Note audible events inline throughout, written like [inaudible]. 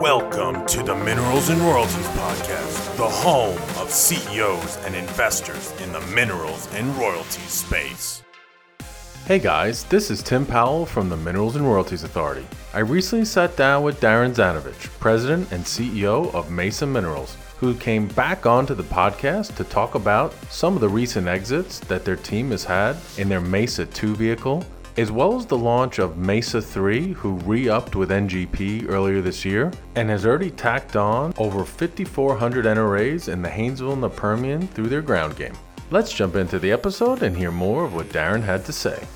Welcome to the Minerals and Royalties Podcast, the home of CEOs and investors in the minerals and royalties space. Hey guys, this is Tim Powell from the Minerals and Royalties Authority. I recently sat down with Darin Zanovich, President and CEO of Mesa Minerals, who came back onto the podcast to talk about some of the recent exits that their team has had in their Mesa 2 vehicle as well as the launch of Mesa 3, who re upped with NGP earlier this year and has already tacked on over 5,400 NRAs in the Haynesville and the Permian through their ground game. Let's jump into the episode and hear more of what Darin had to say.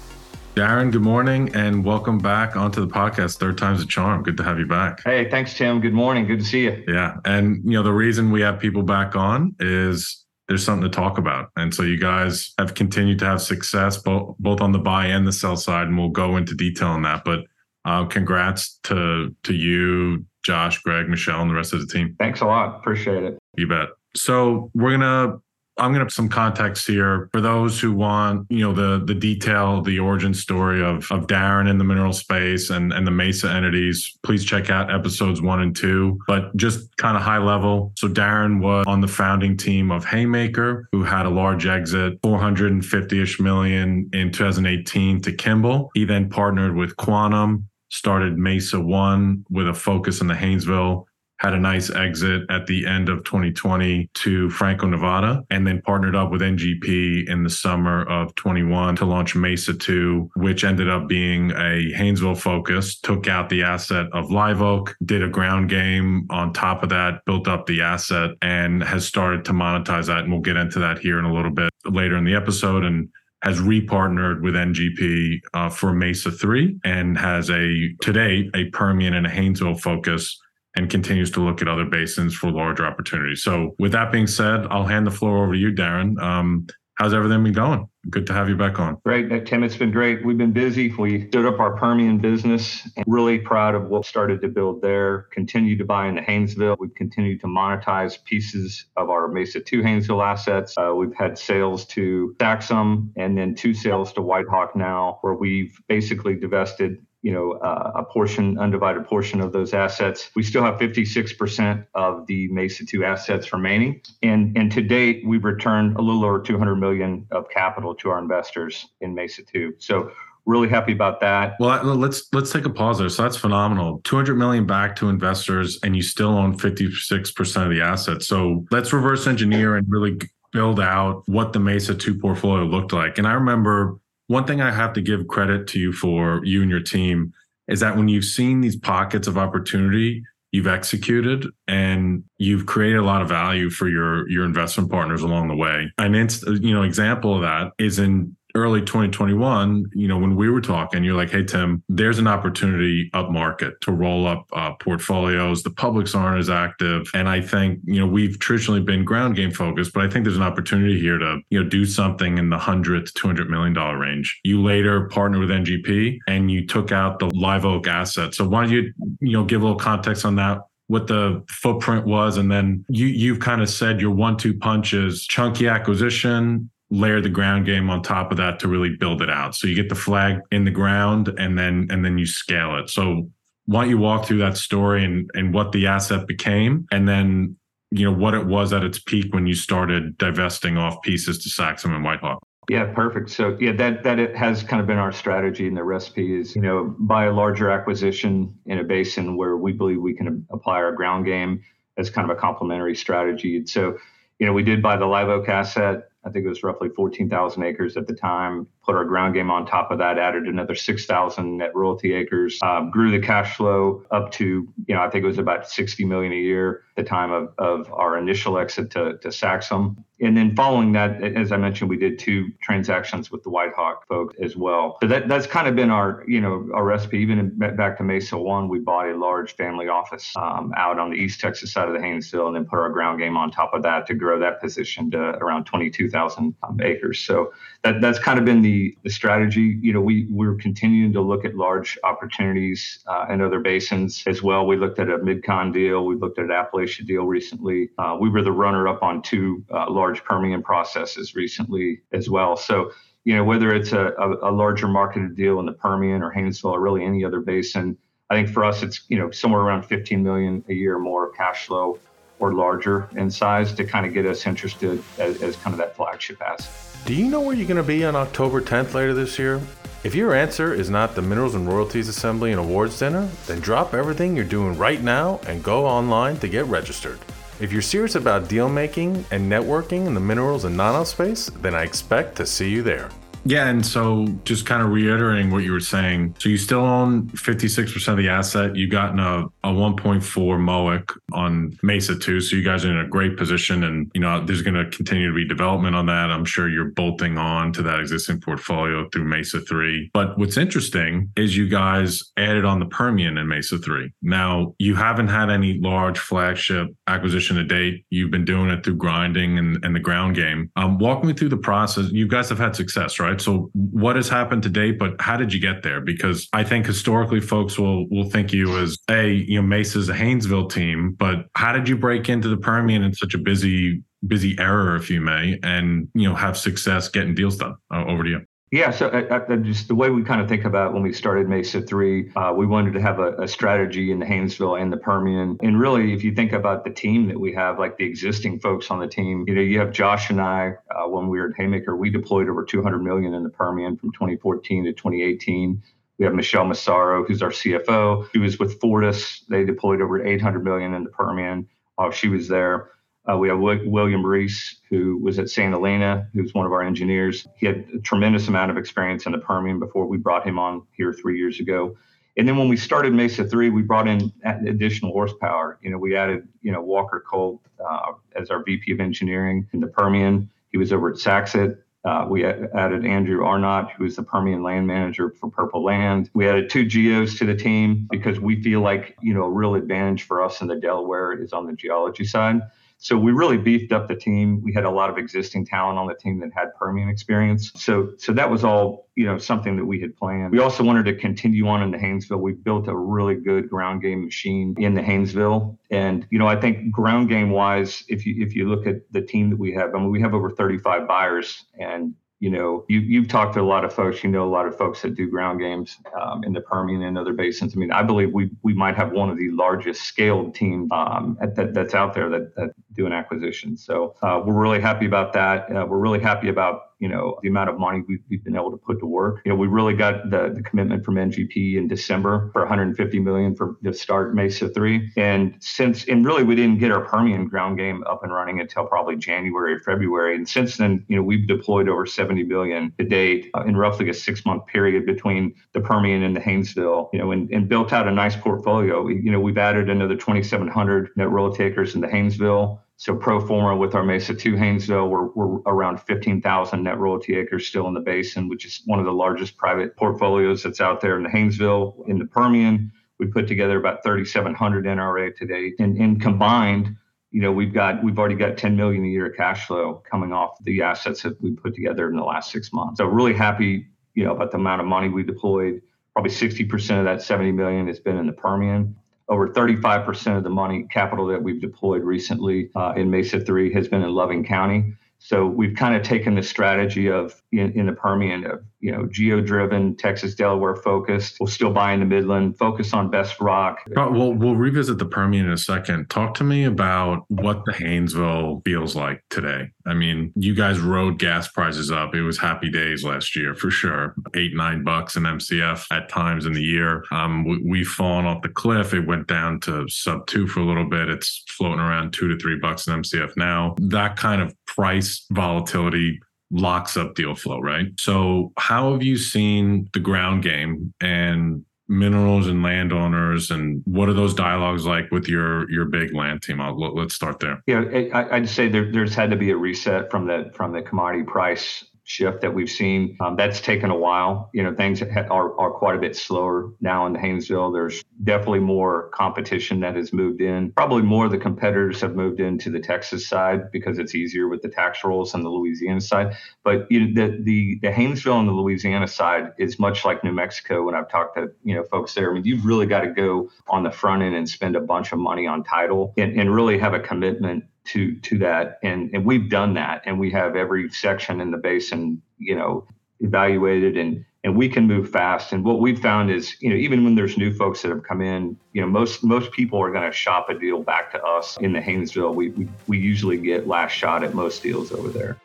Darin, good morning and welcome back onto the podcast. Third time's a charm. Good to have you back. Hey, thanks, Tim. Good morning. Good to see you. Yeah. And, you know, the reason we have people back on is there's something to talk about. And so you guys have continued to have success both both on the buy and the sell side, and we'll go into detail on that. But uh, congrats to to you, Josh, Greg, Michelle, and the rest of the team. Thanks a lot. Appreciate it. You bet. So we're gonna I'm going to have some context here for those who want, you know, the the detail, the origin story of of Darin in the mineral space and and the Mesa entities. Please check out episodes one and two. But just kind of high level. So Darin was on the founding team of Haymaker, who had a large exit, 450ish million in 2018 to Kimbell. He then partnered with Quantum, started Mesa One with a focus in the Haynesville had a nice exit at the end of 2020 to Franco Nevada, and then partnered up with NGP in the summer of 21 to launch Mesa 2, which ended up being a Haynesville focus, took out the asset of Live Oak, did a ground game on top of that, built up the asset, and has started to monetize that. And we'll get into that here in a little bit later in the episode. And has repartnered with NGP uh, for Mesa 3 and has a today a Permian and a Haynesville focus and continues to look at other basins for larger opportunities. So, with that being said, I'll hand the floor over to you, Darin. Um, how's everything been going? Good to have you back on. Great, Tim. It's been great. We've been busy. We stood up our Permian business and really proud of what started to build there. Continue to buy in the Haynesville. We've continued to monetize pieces of our Mesa 2 Haynesville assets. Uh, we've had sales to Saxum and then two sales to Whitehawk now, where we've basically divested you know, uh, a portion, undivided portion of those assets. We still have 56% of the Mesa 2 assets remaining. And, and to date, we've returned a little over 200 million of capital to our investors in Mesa 2. So really happy about that. Well, let's let's take a pause there. So that's phenomenal. 200 million back to investors and you still own 56% of the assets. So let's reverse engineer and really build out what the Mesa 2 portfolio looked like. And I remember one thing I have to give credit to you for, you and your team, is that when you've seen these pockets of opportunity, you've executed and you've created a lot of value for your your investment partners along the way. An inst, you know example of that is in early 2021, you know, when we were talking, you're like, hey, Tim, there's an opportunity up market to roll up uh, portfolios. The publics aren't as active. And I think, you know, we've traditionally been ground game focused, but I think there's an opportunity here to, you know, do something in the 100 to $200 million range. You later partnered with NGP and you took out the Live Oak asset. So why don't you, you know, give a little context on that? what the footprint was and then you you've kind of said your one two punches chunky acquisition layer the ground game on top of that to really build it out. So you get the flag in the ground and then and then you scale it. So why don't you walk through that story and and what the asset became and then you know what it was at its peak when you started divesting off pieces to Saxum and Whitehawk. Yeah, perfect. So yeah, that that it has kind of been our strategy and the recipe is, you know, buy a larger acquisition in a basin where we believe we can apply our ground game as kind of a complementary strategy. And so, you know, we did buy the Live Oak asset I think it was roughly 14,000 acres at the time. Put our ground game on top of that, added another 6,000 net royalty acres, um, grew the cash flow up to, you know, I think it was about 60 million a year at the time of, of our initial exit to, to Saxum. And then following that, as I mentioned, we did two transactions with the Whitehawk folks as well. So that, that's kind of been our, you know, our recipe. Even in, back to Mesa One, we bought a large family office um, out on the East Texas side of the Haynesville, and then put our ground game on top of that to grow that position to around 22,000 um, acres. So that, that's kind of been the, the strategy. You know, we we're continuing to look at large opportunities uh, in other basins as well. We looked at a MidCon deal. We looked at an Appalachia deal recently. Uh, we were the runner up on two uh, large Permian processes recently as well. So you know, whether it's a, a, a larger marketed deal in the Permian or Haynesville or really any other basin, I think for us it's you know somewhere around 15 million a year more of cash flow or larger in size to kind of get us interested as, as kind of that flagship asset. Do you know where you're going to be on October 10th later this year? If your answer is not the Minerals and Royalties Assembly and Awards Dinner, then drop everything you're doing right now and go online to get registered. If you're serious about deal making and networking in the minerals and non space, then I expect to see you there. Yeah, and so just kind of reiterating what you were saying. So you still own 56% of the asset. You've gotten a, a 1.4 MOIC on Mesa 2. So you guys are in a great position. And, you know, there's going to continue to be development on that. I'm sure you're bolting on to that existing portfolio through Mesa 3. But what's interesting is you guys added on the Permian in Mesa 3. Now, you haven't had any large flagship acquisition to date. You've been doing it through grinding and, and the ground game. Um, walk me through the process. You guys have had success, right? Right? So what has happened to date, but how did you get there? Because I think historically folks will will think you as a you know Mesa's a Haynesville team, but how did you break into the Permian in such a busy busy era, if you may, and you know have success getting deals done? Uh, over to you. Yeah, so uh, uh, just the way we kind of think about when we started Mesa 3, uh, we wanted to have a, a, strategy in the Haynesville and the Permian. And really, if you think about the team that we have, like the existing folks on the team, you know, you have Josh and I, uh, when we were at Haymaker, we deployed over 200 million in the Permian from 2014 to 2018. We have Michelle Massaro, who's our CFO. She was with Fortis. They deployed over 800 million in the Permian while she was there. Uh, we have William Reese, who was at Santa Elena, who's one of our engineers. He had a tremendous amount of experience in the Permian before we brought him on here three years ago. And then when we started Mesa 3, we brought in additional horsepower. You know, we added, you know, Walker Colt uh, as our VP of engineering in the Permian. He was over at Saxit. Uh, we added Andrew Arnott, who is the Permian land manager for Purple Land. We added two geos to the team because we feel like, you know, a real advantage for us in the Delaware is on the geology side. So we really beefed up the team. We had a lot of existing talent on the team that had Permian experience. So so that was all, you know, something that we had planned. We also wanted to continue on in the Haynesville. We built a really good ground game machine in the Haynesville. And, you know, I think ground game wise, if you if you look at the team that we have, I mean, we have over 35 buyers and you know, you you've talked to a lot of folks. You know, a lot of folks that do ground games um, in the Permian and other basins. I mean, I believe we we might have one of the largest scaled teams um, that, that's out there that that do an acquisition. So uh, we're really happy about that. Uh, we're really happy about you know, the amount of money we've, we've been able to put to work. You know, we really got the, the commitment from NGP in December for 150 million for to start Mesa 3. And since, and really we didn't get our Permian ground game up and running until probably January or February. And since then, you know, we've deployed over 70 billion to date uh, in roughly a six month period between the Permian and the Haynesville, you know, and, and built out a nice portfolio. We, you know, we've added another 2,700 net royalty takers in the Haynesville. So pro forma with our Mesa 2 Haynesville, we're, we're around 15,000 net royalty acres still in the basin, which is one of the largest private portfolios that's out there in the Haynesville. In the Permian, we put together about 3,700 NRA today. And, and combined, you know, we've got we've already got 10 million a year of cash flow coming off the assets that we put together in the last six months. So really happy, you know, about the amount of money we deployed. Probably 60% of that 70 million has been in the Permian over 35% of the money capital that we've deployed recently uh, in Mesa 3 has been in Loving County. So we've kind of taken the strategy of in, in the Permian of you know geo-driven, Texas Delaware focused. We'll still buy in the Midland, focus on best rock. We'll we'll revisit the Permian in a second. Talk to me about what the Haynesville feels like today. I mean, you guys rode gas prices up. It was happy days last year for sure. Eight nine bucks an MCF at times in the year. Um, we, have fallen off the cliff. It went down to sub two for a little bit. It's floating around two to three bucks an MCF now. That kind of price volatility locks up deal flow, right? So, how have you seen the ground game and minerals and landowners and what are those dialogues like with your your big land team I'll, let's start there yeah i'd say there, there's had to be a reset from the from the commodity price shift that we've seen. Um, that's taken a while. You know, things are, are quite a bit slower now in the Haynesville. There's definitely more competition that has moved in. Probably more of the competitors have moved into the Texas side because it's easier with the tax rolls than the Louisiana side. But you know, the, the the Haynesville and the Louisiana side is much like New Mexico. When I've talked to you know folks there, I mean, you've really got to go on the front end and spend a bunch of money on title and, and really have a commitment to to that and and we've done that and we have every section in the basin you know evaluated and and we can move fast. And what we've found is, you know, even when there's new folks that have come in, you know, most most people are going to shop a deal back to us in the Haynesville. We, we we usually get last shot at most deals over there.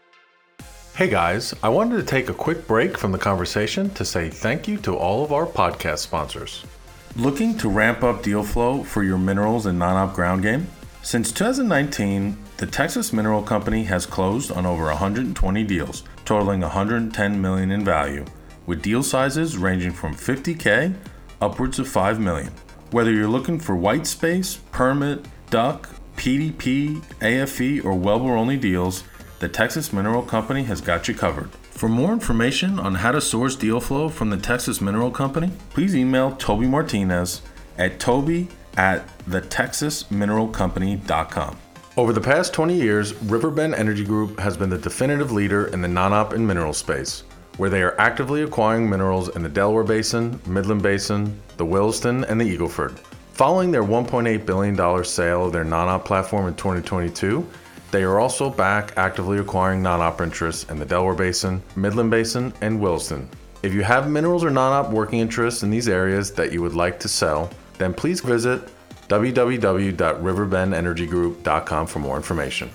Hey guys, I wanted to take a quick break from the conversation to say thank you to all of our podcast sponsors. Looking to ramp up deal flow for your minerals and non-op ground game? Since 2019, the Texas Mineral Company has closed on over 120 deals, totaling 110 million in value with deal sizes ranging from 50K upwards of 5 million. Whether you're looking for white space, permit, DUC, PDP, AFE, or wellbore only deals, the Texas Mineral Company has got you covered. For more information on how to source deal flow from the Texas Mineral Company, please email Toby Martinez at toby at thetexasmineralcompany.com. Over the past 20 years, Riverbend Energy Group has been the definitive leader in the non op and mineral space where they are actively acquiring minerals in the Delaware Basin, Midland Basin, the Williston, and the Eagleford. Following their $1.8 billion sale of their non op platform in 2022, they are also back actively acquiring non op interests in the Delaware Basin, Midland Basin, and Williston. If you have minerals or non op working interests in these areas that you would like to sell, then please visit www.riverbendenergygroup.com for more information.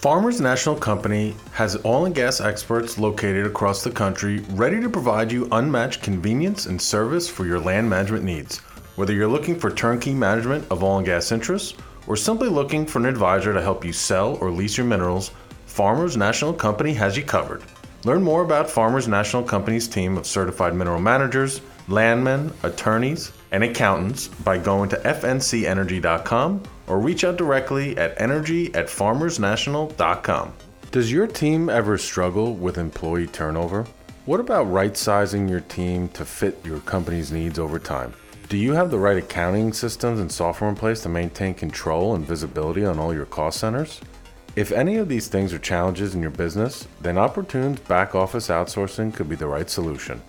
Farmers National Company has oil and gas experts located across the country ready to provide you unmatched convenience and service for your land management needs. Whether you're looking for turnkey management of oil and gas interests or simply looking for an advisor to help you sell or lease your minerals, Farmers National Company has you covered. Learn more about Farmers National Company's team of certified mineral managers, landmen, attorneys, and accountants by going to fncenergy.com or reach out directly at energy at farmersnational.com. Does your team ever struggle with employee turnover? What about right sizing your team to fit your company's needs over time? Do you have the right accounting systems and software in place to maintain control and visibility on all your cost centers? If any of these things are challenges in your business, then Opportune's back office outsourcing could be the right solution.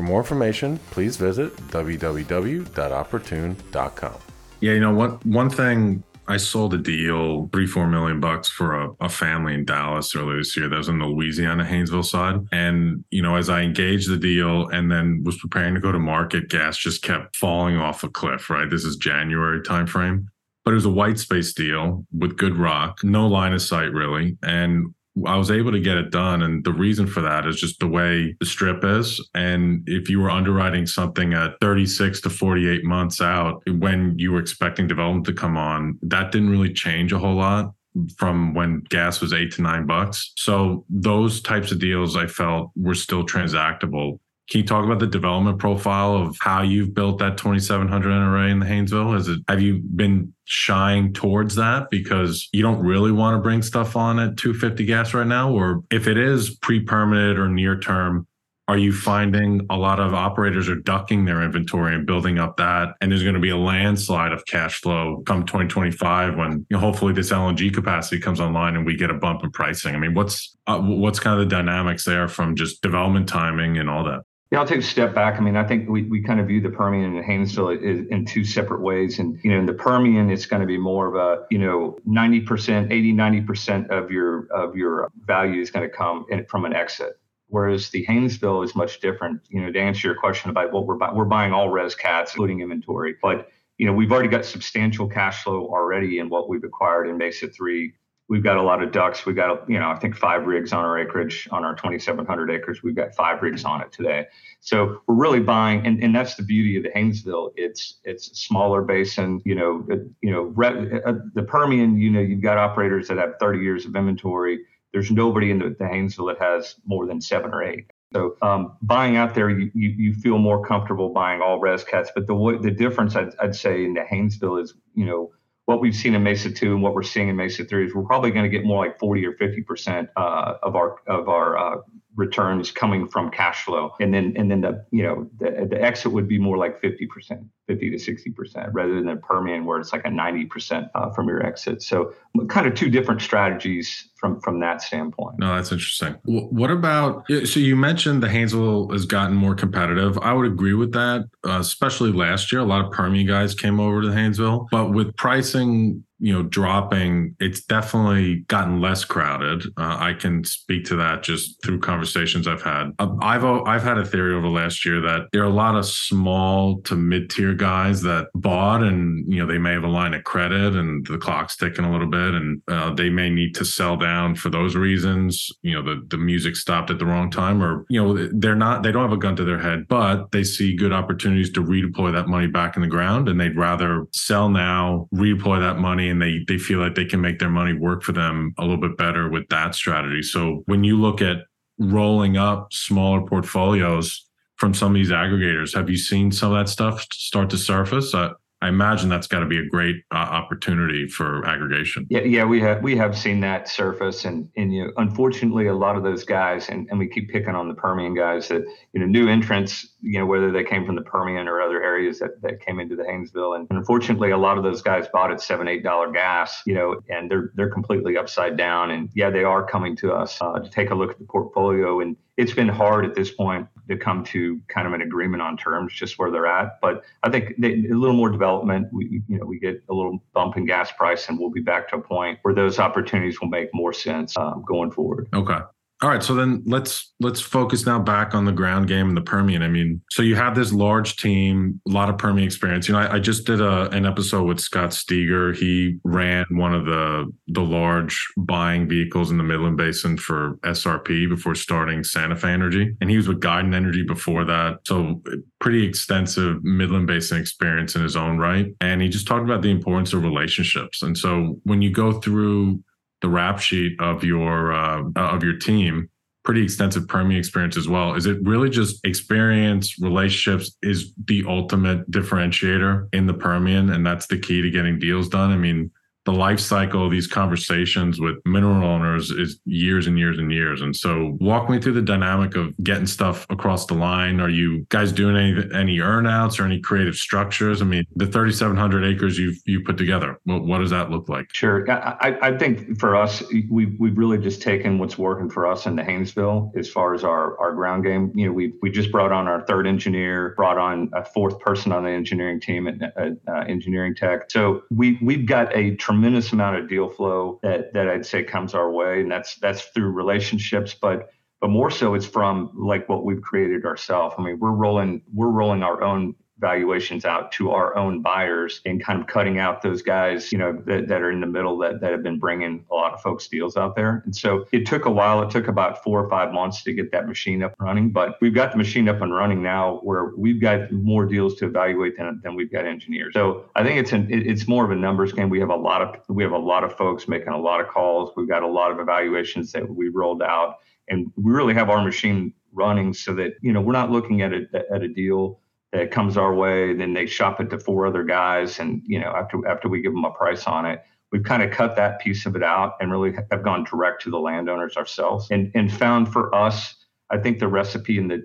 For more information, please visit www.opportune.com. Yeah, you know what? One thing I sold a deal, three, four million bucks for a, a, family in Dallas earlier this year that was in the Louisiana Haynesville side. And, you know, as I engaged the deal and then was preparing to go to market, gas just kept falling off a cliff, right? This is January timeframe. But it was a white space deal with good rock, no line of sight really. And I was able to get it done. And the reason for that is just the way the strip is. And if you were underwriting something at 36 to 48 months out when you were expecting development to come on, that didn't really change a whole lot from when gas was eight to nine bucks. So those types of deals I felt were still transactable. Can you talk about the development profile of how you've built that 2700 NRA in the Haynesville? Is it have you been shying towards that because you don't really want to bring stuff on at 250 gas right now? Or if it is pre-permitted or near term are you finding a lot of operators are ducking their inventory and building up that and there's going to be a landslide of cash flow come 2025 when you know, hopefully this LNG capacity comes online and we get a bump in pricing? I mean what's uh, what's kind of the dynamics there from just development timing and all that yeah, I'll take a step back. I mean, I think we, we kind of view the Permian and Haynesville in, in two separate ways. And, you know, in the Permian, it's going to be more of a, you know, 90%, 80, 90% of your, of your value is going to come in, from an exit. Whereas the Haynesville is much different. You know, to answer your question about what we're buying, we're buying all res cats, including inventory. But, you know, we've already got substantial cash flow already in what we've acquired in Mesa 3 we've got a lot of DUCs. We've got, you know, I think five rigs on our acreage on our 2,700 acres. We've got five rigs on it today. So we're really buying, and, and that's the beauty of the Haynesville. It's it's a smaller basin. You know, you know, re, uh, the Permian. You know, you've got operators that have 30 years of inventory. There's nobody in the, the Haynesville that has more than seven or eight. So um, buying out there, you, you, you feel more comfortable buying all res cats. But the the difference I'd, I'd say in the Haynesville is, you know, what we've seen in Mesa 2 and what we're seeing in Mesa 3 is we're probably going to get more like 40 or 50 percent uh, of our of our uh, returns coming from cash flow, and then and then the you know the, the exit would be more like 50 percent, 50 to 60 percent, rather than the Permian where it's like a 90 percent uh, from your exit. So kind of two different strategies from from that standpoint. No, that's interesting. What about so you mentioned the Haynesville has gotten more competitive. I would agree with that, uh, especially last year. A lot of Permian guys came over to the Haynesville, but with pricing you know dropping it's definitely gotten less crowded uh, i can speak to that just through conversations i've had uh, i've i've had a theory over last year that there are a lot of small to mid-tier guys that bought and you know they may have a line of credit and the clock's ticking a little bit and uh, they may need to sell down for those reasons you know the the music stopped at the wrong time or you know they're not they don't have a gun to their head but they see good opportunities to redeploy that money back in the ground and they'd rather sell now redeploy that money and they they feel like they can make their money work for them a little bit better with that strategy. So when you look at rolling up smaller portfolios from some of these aggregators, have you seen some of that stuff start to surface? Uh, I imagine that's got to be a great uh, opportunity for aggregation. Yeah, yeah, we have we have seen that surface, and and you know, unfortunately, a lot of those guys, and, and we keep picking on the Permian guys that you know new entrants, you know whether they came from the Permian or other areas that, that came into the Haynesville, and, unfortunately, a lot of those guys bought at seven eight dollar gas, you know, and they're they're completely upside down, and yeah, they are coming to us uh, to take a look at the portfolio and it's been hard at this point to come to kind of an agreement on terms, just where they're at. But I think they, a little more development, we you know we get a little bump in gas price, and we'll be back to a point where those opportunities will make more sense um, going forward. Okay. All right, so then let's let's focus now back on the ground game and the Permian. I mean, so you have this large team, a lot of Permian experience. You know, I, I just did a, an episode with Scott Steger. He ran one of the the large buying vehicles in the Midland Basin for SRP before starting Santa Fe Energy, and he was with Guidon Energy before that. So pretty extensive Midland Basin experience in his own right. And he just talked about the importance of relationships. And so when you go through the rap sheet of your uh, of your team pretty extensive Permian experience as well. Is it really just experience, relationships is the ultimate differentiator in the Permian, and that's the key to getting deals done? I mean, the life cycle of these conversations with mineral owners is years and years and years. And so, walk me through the dynamic of getting stuff across the line. Are you guys doing any any earnouts or any creative structures? I mean, the 3,700 acres you you put together. What, what does that look like? Sure. I, I think for us, we've we've really just taken what's working for us in the Haynesville as far as our our ground game. You know, we we just brought on our third engineer, brought on a fourth person on the engineering team at, at uh, engineering tech. So we we've got a tremendous amount of deal flow that that I'd say comes our way, and that's that's through relationships, but but more so it's from like what we've created ourselves. I mean, we're rolling we're rolling our own valuations out to our own buyers and kind of cutting out those guys, you know, that, that are in the middle that, that have been bringing a lot of folks deals out there. And so it took a while. It took about four or five months to get that machine up and running, but we've got the machine up and running now where we've got more deals to evaluate than, than we've got engineers. So I think it's an, it's more of a numbers game. We have a lot of, we have a lot of folks making a lot of calls. We've got a lot of evaluations that we rolled out and we really have our machine running so that, you know, we're not looking at a, at a deal that comes our way. Then they shop it to four other guys, and you know after after we give them a price on it, we've kind of cut that piece of it out and really have gone direct to the landowners ourselves, and and found for us. I think the recipe in the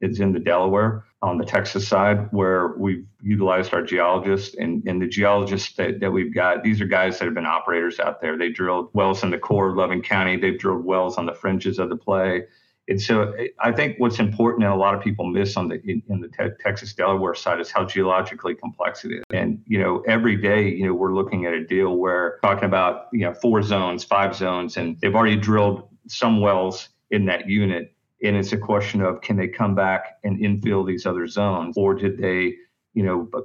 it's in the Delaware on the Texas side where we've utilized our geologists and, and the geologists that, that we've got. These are guys that have been operators out there. They drilled wells in the core of Loving County. They've drilled wells on the fringes of the play. And so eh, I think what's important and a lot of people miss on the in, in the te- Texas Delaware side is how geologically complex it is. And you know, every day, you know, we're looking at a deal where talking about you know four zones, five zones, and they've already drilled some wells in that unit. And it's a question of can they come back and infill these other zones, or did they you know, but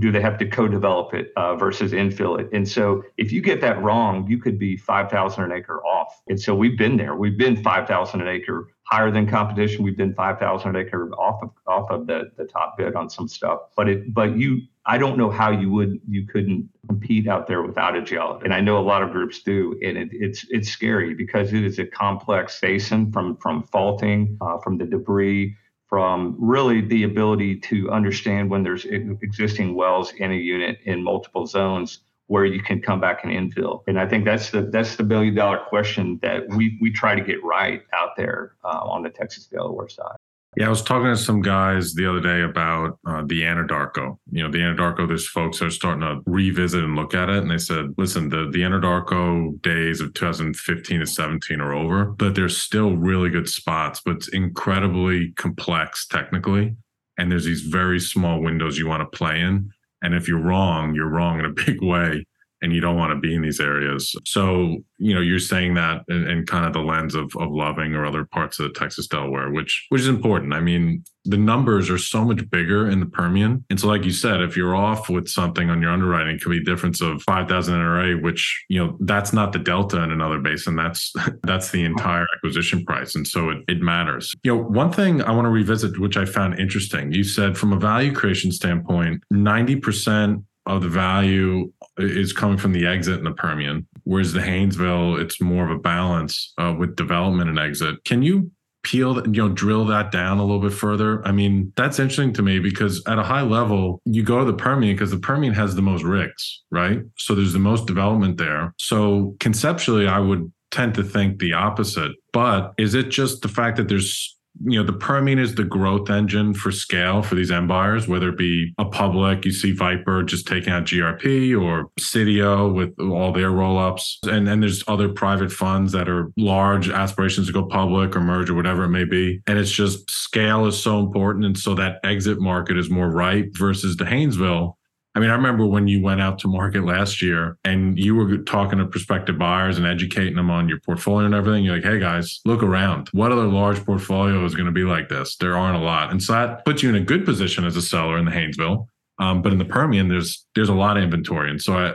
do they have to co-develop it uh, versus infill it? And so if you get that wrong, you could be 5,000 an acre off. And so we've been there. We've been 5,000 an acre higher than competition. We've been 5,000 an acre off of off of the, the top bid on some stuff. But it but you I don't know how you would you couldn't compete out there without a geologist. And I know a lot of groups do, and it, it's it's scary because it is a complex basin from from faulting, uh, from the debris, from really the ability to understand when there's existing wells in a unit in multiple zones where you can come back and infill. And I think that's the that's the billion dollar question that we we try to get right out there uh, on the Texas Delaware side. Yeah, I was talking to some guys the other day about uh, the Anadarko. You know, the Anadarko. There's folks that are starting to revisit and look at it, and they said, "Listen, the the Anadarko days of 2015 to 17 are over, but there's still really good spots, but it's incredibly complex technically, and there's these very small windows you want to play in." And if you're wrong, you're wrong in a big way. And you don't want to be in these areas. So, you know, you're saying that in, in, kind of the lens of, of Loving or other parts of Texas Delaware, which which is important. I mean, the numbers are so much bigger in the Permian. And so, like you said, if you're off with something on your underwriting, it could be a difference of 5,000 NRA, which, you know, that's not the delta in another basin. That's [laughs] that's the entire acquisition price. And so it, it matters. You know, one thing I want to revisit, which I found interesting, you said from a value creation standpoint, 90% of the value is coming from the exit in the Permian, whereas the Haynesville, it's more of a balance uh, with development and exit. Can you peel, you know, drill that down a little bit further? I mean, that's interesting to me because at a high level, you go to the Permian because the Permian has the most rigs, right? So there's the most development there. So conceptually, I would tend to think the opposite. But is it just the fact that there's you know, the Permian is the growth engine for scale for these buyers, whether it be a public, you see Viper just taking out GRP or Sitio with all their roll ups. And then there's other private funds that are large aspirations to go public or merge or whatever it may be. And it's just scale is so important. And so that exit market is more ripe versus the Haynesville I mean, I remember when you went out to market last year and you were talking to prospective buyers and educating them on your portfolio and everything. You're like, hey guys, look around. What other large portfolio is going to be like this? There aren't a lot. And so that puts you in a good position as a seller in the Haynesville. Um, but in the Permian, there's there's a lot of inventory, and so I,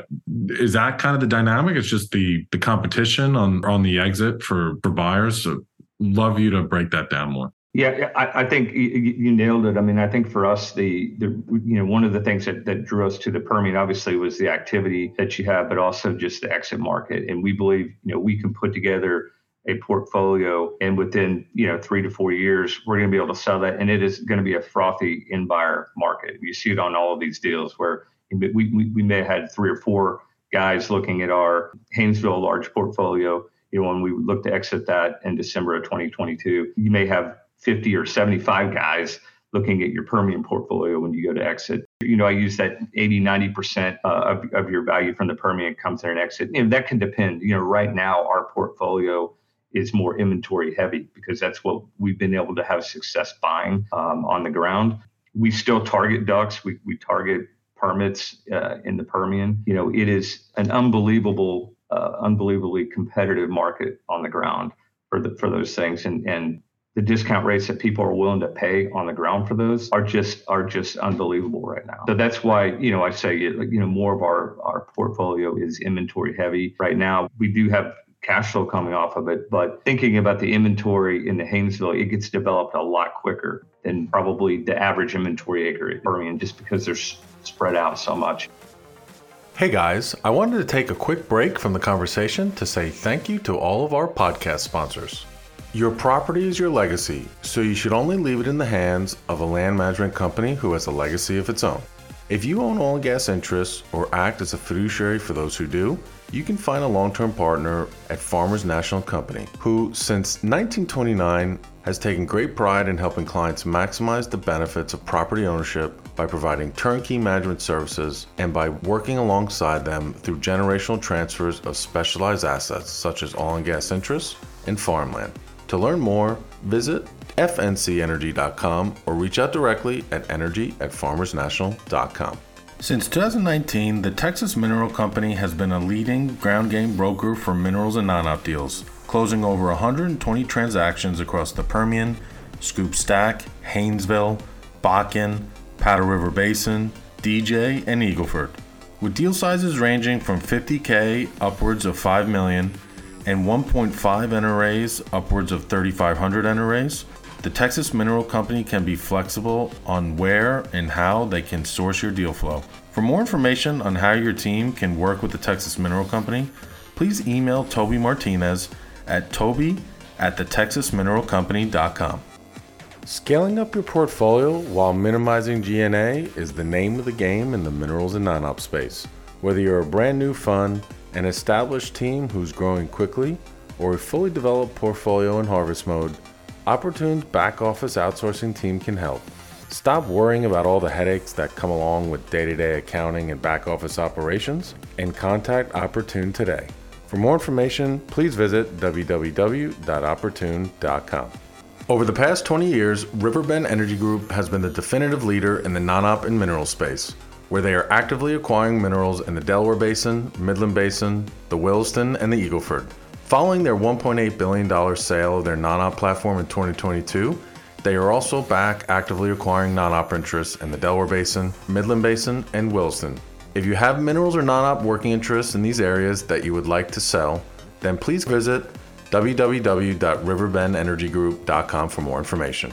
is that kind of the dynamic? It's just the the competition on on the exit for for buyers. So love you to break that down more. Yeah, I, I think you, you, nailed it. I mean, I think for us, the, the you know one of the things that, that drew us to the Permian obviously was the activity that you have, but also just the exit market. And we believe you know we can put together a portfolio, and within you know three to four years, we're going to be able to sell that, and it is going to be a frothy in buyer market. You see it on all of these deals where we, we, we may have had three or four guys looking at our Haynesville large portfolio. You know, when we look to exit that in December of 2022, you may have 50 or 75 guys looking at your Permian portfolio when you go to exit. You know, I use that 80, 90% uh, of, of your value from the Permian comes in an exit. And that can depend. You know, right now our portfolio is more inventory heavy because that's what we've been able to have success buying um, on the ground. We still target DUCs. We, we target permits uh, in the Permian. You know, it is an unbelievable, uh, unbelievably competitive market on the ground for the, for those things. And, and the discount rates that people are willing to pay on the ground for those are just are just unbelievable right now. So that's why you know I say you know more of our our portfolio is inventory heavy right now. We do have cash flow coming off of it, but thinking about the inventory in the Haynesville, it gets developed a lot quicker than probably the average inventory acre at Permian, just because they're spread out so much. Hey guys, I wanted to take a quick break from the conversation to say thank you to all of our podcast sponsors. Your property is your legacy, so you should only leave it in the hands of a land management company who has a legacy of its own. If you own oil and gas interests or act as a fiduciary for those who do, you can find a long term partner at Farmers National Company, who, since 1929, has taken great pride in helping clients maximize the benefits of property ownership by providing turnkey management services and by working alongside them through generational transfers of specialized assets such as oil and gas interests and farmland. To learn more, visit fncenergy.com or reach out directly at energy at farmersnational.com. Since 2019, the Texas Mineral Company has been a leading ground game broker for minerals and non op deals, closing over 120 transactions across the Permian, Scoop Stack, Haynesville, Bakken, Powder River Basin, DJ, and Eagleford. With deal sizes ranging from 50K upwards of 5 million and 1.5 NRAs upwards of 3,500 NRAs. The Texas Mineral Company can be flexible on where and how they can source your deal flow. For more information on how your team can work with the Texas Mineral Company, please email Toby Martinez at toby at thetexasmineralcompany.com. Scaling up your portfolio while minimizing G&A is the name of the game in the minerals and non-op space. Whether you're a brand new fund, an established team who's growing quickly, or a fully developed portfolio in harvest mode, Opportune's back office outsourcing team can help. Stop worrying about all the headaches that come along with day to day accounting and back office operations and contact Opportune today. For more information, please visit www.opportune.com. Over the past 20 years, Riverbend Energy Group has been the definitive leader in the non op and mineral space. Where they are actively acquiring minerals in the Delaware Basin, Midland Basin, the Williston, and the Eagleford. Following their $1.8 billion sale of their non op platform in 2022, they are also back actively acquiring non op interests in the Delaware Basin, Midland Basin, and Williston. If you have minerals or non op working interests in these areas that you would like to sell, then please visit www.riverbendenergygroup.com for more information.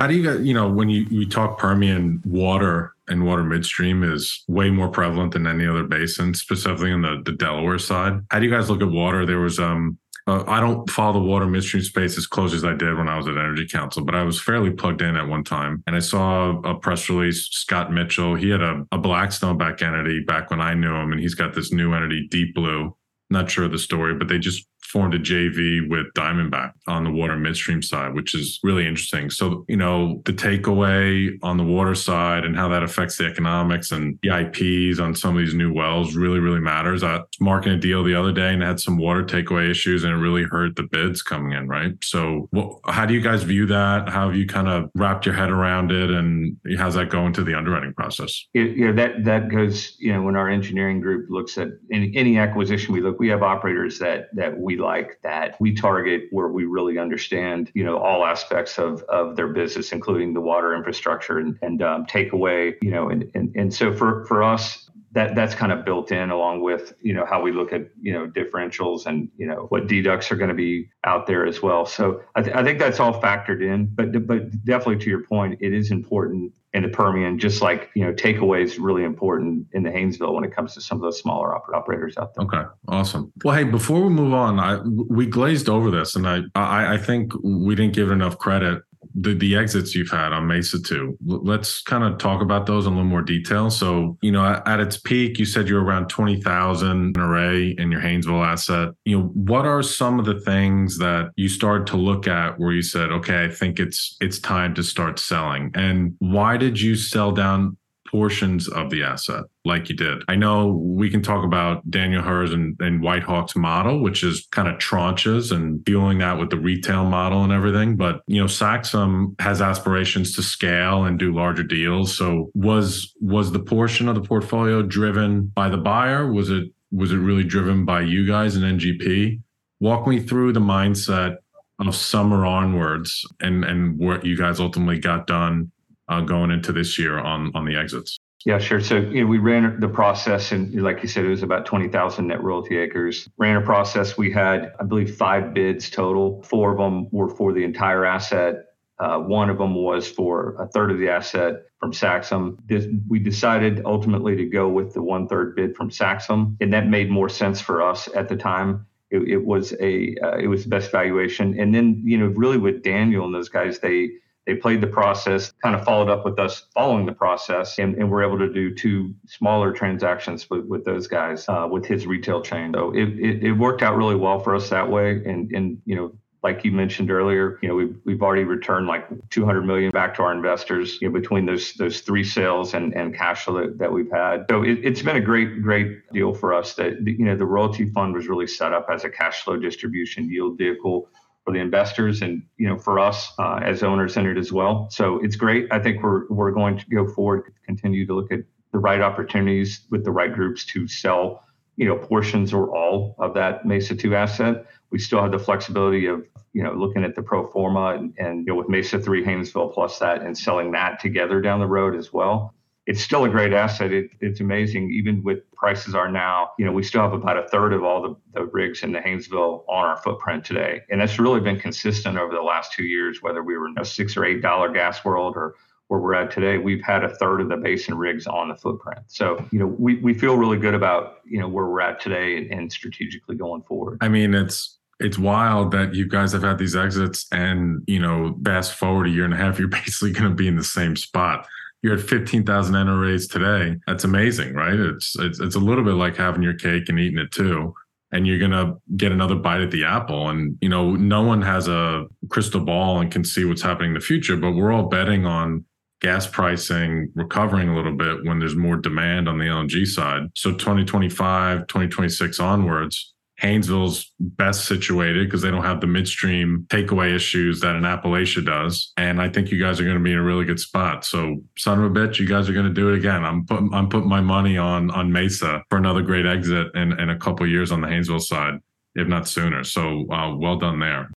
How do you you know, when you, you talk Permian water and water midstream is way more prevalent than any other basin, specifically in the, the Delaware side. How do you guys look at water? There was, um, uh, I don't follow the water midstream space as close as I did when I was at Energy Council, but I was fairly plugged in at one time. And I saw a press release, Scott Mitchell, he had a, a Blackstone back entity back when I knew him, and he's got this new entity, Deep Blue. Not sure of the story, but they just formed a JV with Diamondback on the water midstream side, which is really interesting. So, you know, the takeaway on the water side and how that affects the economics and the IPs on some of these new wells really, really matters. I was marking a deal the other day and had some water takeaway issues and it really hurt the bids coming in, right? So, how do you guys view that? How have you kind of wrapped your head around it and how's that go into the underwriting process? It, you know, that, that goes, you know, when our engineering group looks at any, any acquisition we look, we have operators that, that we like that we target where we really understand, you know, all aspects of, of their business, including the water infrastructure and, and um, takeaway, you know, and, and, and so for, for us, that that's kind of built in along with you know how we look at you know differentials and you know what deducts are going to be out there as well. So I, th- I think that's all factored in but but definitely to your point it is important in the Permian, just like you know, takeaway is really important in the Haynesville when it comes to some of those smaller operators out there. Okay, awesome. Well, hey, before we move on, I we glazed over this, and I I, I think we didn't give it enough credit the, the exits you've had on Mesa 2. Let's kind of talk about those in a little more detail. So, you know, at, its peak, you said you're around 20,000 NRA in your Haynesville asset. You know, what are some of the things that you started to look at where you said, okay, I think it's it's time to start selling? And why did you sell down portions of the asset like you did. I know we can talk about Daniel Herz and, and Whitehawk's model, which is kind of tranches and fueling that with the retail model and everything. But, you know, Saxum has aspirations to scale and do larger deals. So was was the portion of the portfolio driven by the buyer? Was it was it really driven by you guys and NGP? Walk me through the mindset of summer onwards and and what you guys ultimately got done uh, going into this year on on the exits? Yeah, sure. So you know, we ran the process, and like you said, it was about twenty thousand net royalty acres. Ran a process. We had, I believe, five bids total. Four of them were for the entire asset. Uh, one of them was for a third of the asset from Saxum. This, we decided ultimately to go with the one third bid from Saxum, and that made more sense for us at the time. It, it was a uh, it was the best valuation. And then you know, really with Daniel and those guys, they they played the process, kind of followed up with us following the process, and, and we're able to do two smaller transactions with, with those guys uh, with his retail chain. So it, it, it, worked out really well for us that way. And, and you know, like you mentioned earlier, you know, we've, we've already returned like 200 million back to our investors you know, between those those three sales and, and cash flow that, that we've had. So it, has been a great, great deal for us that, you know, the royalty fund was really set up as a cash flow distribution yield vehicle for the investors and you know for us uh, as owners in it as well. So it's great. I think we're we're going to go forward, continue to look at the right opportunities with the right groups to sell you know portions or all of that Mesa 2 asset. We still have the flexibility of you know looking at the pro forma and, and you know with Mesa 3 Haynesville plus that and selling that together down the road as well it's still a great asset. It, it's amazing, even with prices are now. You know, we still have about a third of all the, the rigs in the Haynesville on our footprint today, and that's really been consistent over the last two years. Whether we were in a six or eight dollar gas world or where we're at today, we've had a third of the basin rigs on the footprint. So, you know, we, we feel really good about, you know, where we're at today and, and strategically going forward. I mean, it's it's wild that you guys have had these exits and, you know, fast forward a year and a half, you're [laughs] basically going to be in the same spot you're at 15,000 NRAs today. That's amazing, right? It's, it's it's a little bit like having your cake and eating it too. And you're to get another bite at the apple. And, you know, no one has a crystal ball and can see what's happening in the future, but we're all betting on gas pricing recovering a little bit when there's more demand on the LNG side. So 2025, 2026 onwards, Haynesville's best situated because they don't have the midstream takeaway issues that an Appalachia does. And I think you guys are going to be in a really good spot. So, son of a bitch, you guys are going to do it again. I'm putting I'm putting my money on on Mesa for another great exit in, in a couple years on the Haynesville side, if not sooner. So, uh, well done there.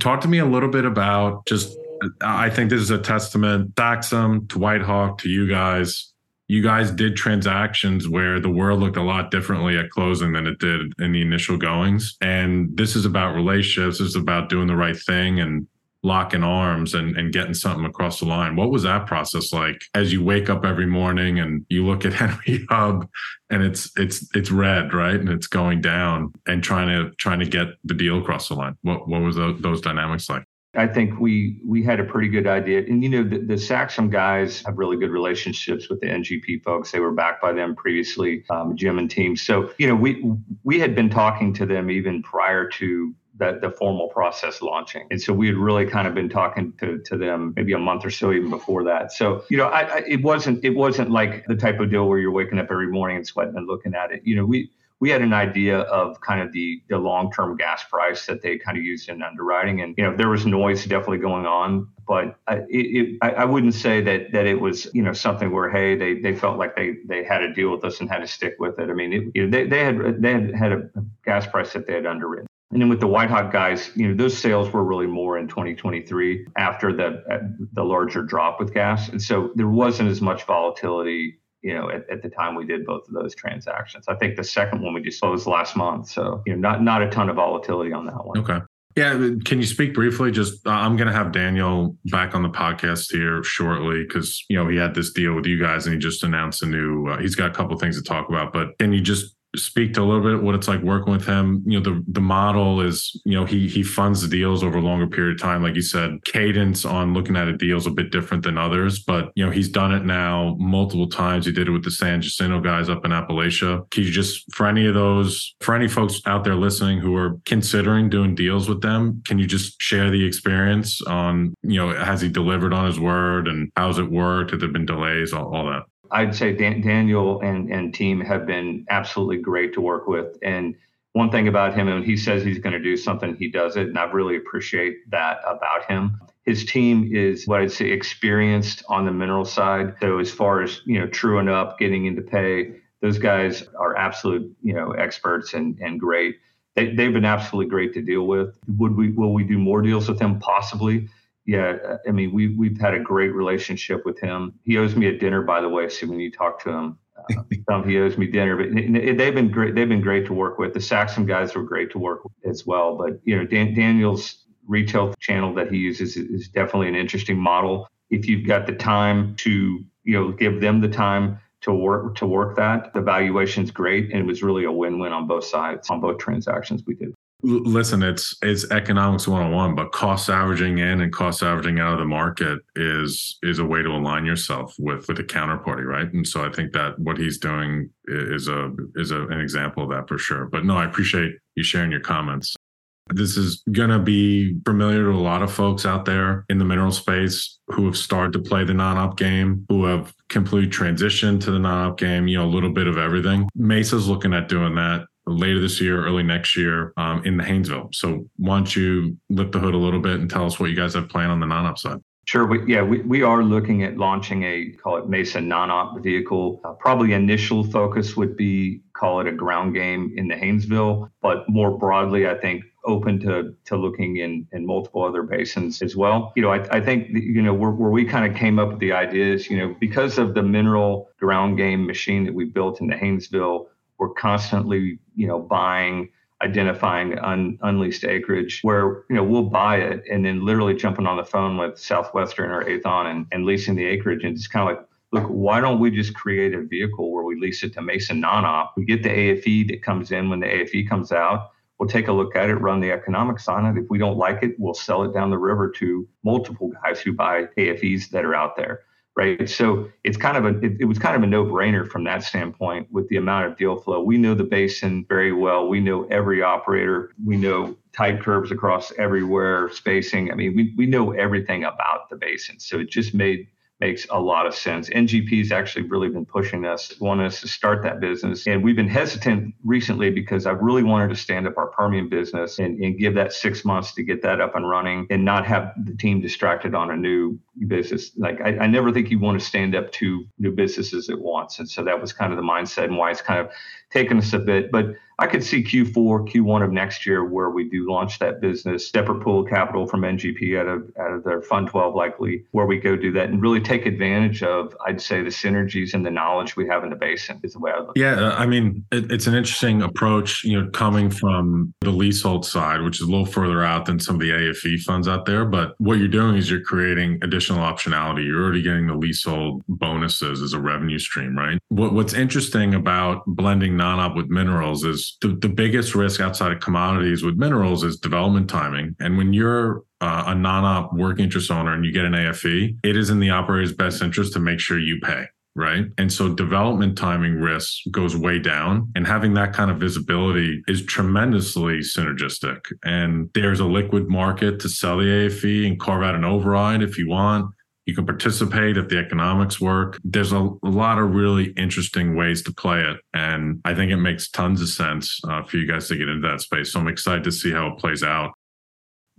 Talk to me a little bit about just. I think this is a testament, Saxum to Whitehawk, to you guys you guys did transactions where the world looked a lot differently at closing than it did in the initial goings. And this is about relationships. This is about doing the right thing and locking arms and, and getting something across the line. What was that process like as you wake up every morning and you look at [laughs] Henry Hub and it's it's it's red, right? And it's going down and trying to trying to get the deal across the line. What what was those, those dynamics like? I think we we had a pretty good idea. And you know, the, the Saxum guys have really good relationships with the NGP folks. They were backed by them previously, um, Jim and team. So you know, we we had been talking to them even prior to the, the formal process launching. And so we had really kind of been talking to, to them maybe a month or so even before that. So, you know, I, I, it wasn't it wasn't like the type of deal where you're waking up every morning and sweating and looking at it. You know, we we had an idea of kind of the, the long-term gas price that they kind of used in underwriting. And, you know, there was noise definitely going on, but I, it, I, I, wouldn't say that, that it was, you know, something where, Hey, they, they felt like they, they had to deal with us and had to stick with it. I mean, it, you know, they, they had, they had had a gas price that they had underwritten. And then with the WhiteHawk guys, you know, those sales were really more in 2023 after the uh, the larger drop with gas, and so there wasn't as much volatility you know, at, at, the time we did both of those transactions. I think the second one we just closed last month. So, you know, not not a ton of volatility on that one. Okay. Yeah, can you speak briefly? Just uh, I'm going to have Daniel back on the podcast here shortly because you know he had this deal with you guys and he just announced a new. Uh, he's got a couple things to talk about, but can you just speak to a little bit what it's like working with him. You know the the model is you know he he funds the deals over a longer period of time. Like you said cadence on looking at a deal is a bit different than others but you know he's done it now multiple times. He did it with the san jacinto guys up in appalachia. Can you just for any of those for any folks out there listening who are considering doing deals with them can you just share the experience on you know has he delivered on his word and how's it worked? Have there been delays? All, all that I'd say Dan, Daniel and, and team have been absolutely great to work with. And one thing about him, and he says he's going to do something, he does it. And I really appreciate that about him. His team is what I'd say experienced on the mineral side. So as far as, you know, truing up, getting into pay, those guys are absolute, you know, experts and, and great. They, they've been absolutely great to deal with. Would we, will we do more deals with them? Possibly yeah, I mean, we we've had a great relationship with him. He owes me a dinner, by the way. So when you talk to him, uh, [laughs] he owes me dinner. But they've been great. They've been great to work with. The Saxum guys were great to work with as well. But you know, Dan, Daniel's retail channel that he uses is definitely an interesting model. If you've got the time to, you know, give them the time to work to work that, the valuation's great, and it was really a win-win on both sides on both transactions we did. Listen, it's it's economics 101, but cost averaging in and cost averaging out of the market is is a way to align yourself with with a counterparty, right? And so I think that what he's doing is a is a, an example of that for sure. But no, I appreciate you sharing your comments. This is going to be familiar to a lot of folks out there in the mineral space who have started to play the non-op game, who have completely transitioned to the non-op game, you know, a little bit of everything. Mesa's looking at doing that later this year, early next year um, in the Haynesville. So why don't you lift the hood a little bit and tell us what you guys have planned on the non-op side? Sure. We, yeah, we, we are looking at launching a call it Mesa non-op vehicle. Uh, probably initial focus would be call it a ground game in the Haynesville, but more broadly, I think open to to looking in in multiple other basins as well. You know, I, I think you know where, where we kind of came up with the idea is you know because of the mineral ground game machine that we built in the Haynesville we're constantly, you know, buying, identifying un, unleased acreage where, you know, we'll buy it and then literally jumping on the phone with Southwestern or Aethon and, and leasing the acreage and just kind of like, look, why don't we just create a vehicle where we lease it to Mesa non-op? We get the AFE that comes in when the AFE comes out. We'll take a look at it, run the economics on it. If we don't like it, we'll sell it down the river to multiple guys who buy AFEs that are out there right? So it's kind of a it, it, was kind of a no-brainer from that standpoint with the amount of deal flow. We know the basin very well. We know every operator. We know type curves across everywhere, spacing. I mean, we we know everything about the basin. So it just made makes a lot of sense. NGP's actually really been pushing us, wanting us to start that business. And we've been hesitant recently because I really wanted to stand up our Permian business and, and give that six months to get that up and running and not have the team distracted on a new business. Like I, I never think you want to stand up two new businesses at once. And so that was kind of the mindset and why it's kind of taken us a bit. But I could see Q4, Q1 of next year where we do launch that business, separate pool capital from NGP out of out of their Fund 12 likely, where we go do that and really take advantage of, I'd say, the synergies and the knowledge we have in the basin is the way I look. Yeah, I mean, it, it's an interesting approach, you know, coming from the leasehold side, which is a little further out than some of the AFE funds out there. But what you're doing is you're creating additional optionality. You're already getting the leasehold bonuses as a revenue stream, right? What, what's interesting about blending non-op with minerals is the, the biggest risk outside of commodities with minerals is development timing. And when you're uh, a non-op work interest owner and you get an AFE, it is in the operator's best interest to make sure you pay. Right. And so development timing risk goes way down. And having that kind of visibility is tremendously synergistic. And there's a liquid market to sell the AFE and carve out an override if you want. You can participate if the economics work. There's a, a, lot of really interesting ways to play it. And I think it makes tons of sense uh, for you guys to get into that space. So I'm excited to see how it plays out.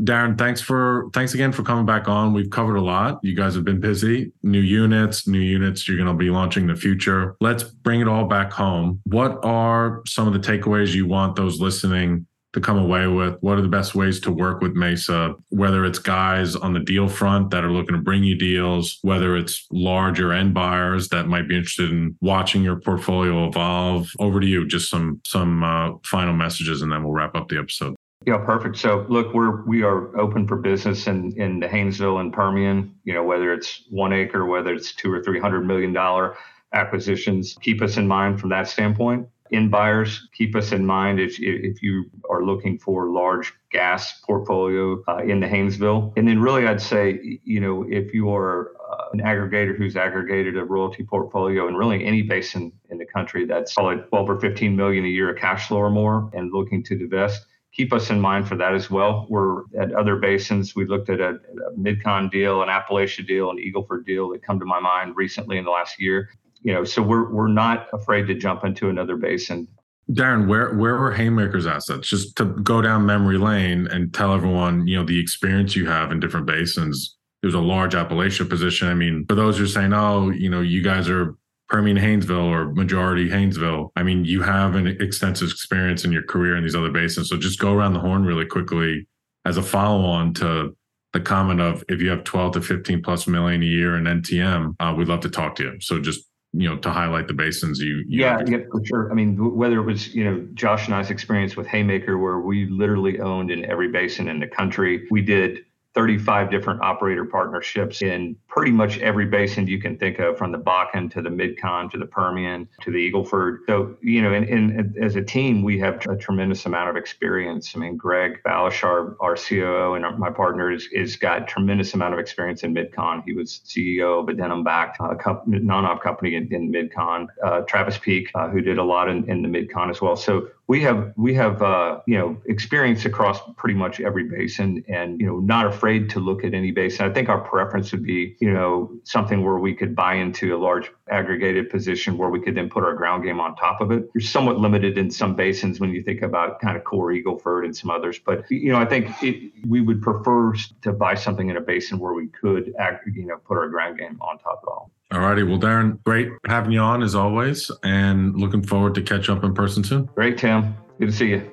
Darin, thanks for thanks again for coming back on. We've covered a lot. You guys have been busy. New units, new units you're going to be launching in the future. Let's bring it all back home. What are some of the takeaways you want those listening to come away with? What are the best ways to work with Mesa? Whether it's guys on the deal front that are looking to bring you deals, whether it's larger end buyers that might be interested in watching your portfolio evolve. Over to you. Just some some uh, final messages, and then we'll wrap up the episode. Yeah, perfect. So look, we're we are open for business in in the Haynesville and Permian. You know, whether it's one acre, whether it's two or three hundred million dollar acquisitions, keep us in mind from that standpoint in buyers, keep us in mind if, if you are looking for large gas portfolio uh, in the Haynesville. And then really, I'd say, you know, if you are uh, an aggregator who's aggregated a royalty portfolio in really any basin in the country that's probably 12 or 15 million a year of cash flow or more and looking to divest, keep us in mind for that as well. We're at other basins. We looked at a, a Midcon deal, an Appalachia deal, an Eagleford deal that come to my mind recently in the last year you know, so we're we're not afraid to jump into another basin. Darin, where where were Haymaker's assets? Just to go down memory lane and tell everyone, you know, the experience you have in different basins. There's a large Appalachia position. I mean, for those who are saying, oh, you know, you guys are Permian Haynesville or majority Haynesville. I mean, you have an extensive experience in your career in these other basins. So just go around the horn really quickly as a follow on to the comment of if you have 12 to 15 plus million a year in NTM, uh, we'd love to talk to you. So just you know to highlight the basins you, you yeah yeah for sure i mean whether it was you know josh and i's experience with haymaker where we literally owned in every basin in the country we did 35 different operator partnerships in pretty much every basin you can think of, from the Bakken to the Midcon to the Permian to the Eagleford. So, you know, and, and as a team, we have a tremendous amount of experience. I mean, Greg Balish, our, our COO and our, my partner, is, is got tremendous amount of experience in Midcon. He was CEO of a Denham backed uh, non-op company in, in Midcon. Uh, Travis Peak, uh, who did a lot in, in the Midcon as well. So we have we have uh, you know experience across pretty much every basin, and you know not afraid to look at any basin. I think our preference would be you know something where we could buy into a large aggregated position where we could then put our ground game on top of it. You're somewhat limited in some basins when you think about kind of core Eagleford and some others, but you know I think it, we would prefer to buy something in a basin where we could you know put our ground game on top of all. All righty. Well, Darin, great having you on as always, and looking forward to catch up in person soon. Great, Tim. Good to see you.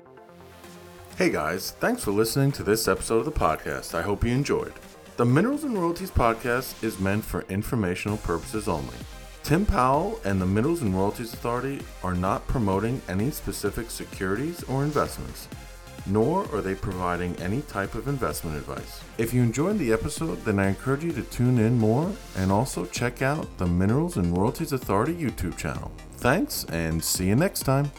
Hey guys, thanks for listening to this episode of the podcast. I hope you enjoyed. The Minerals and Royalties podcast is meant for informational purposes only. Tim Powell and the Minerals and Royalties Authority are not promoting any specific securities or investments nor are they providing any type of investment advice. If you enjoyed the episode, then I encourage you to tune in more and also check out the Minerals and Royalties Authority YouTube channel. Thanks and see you next time.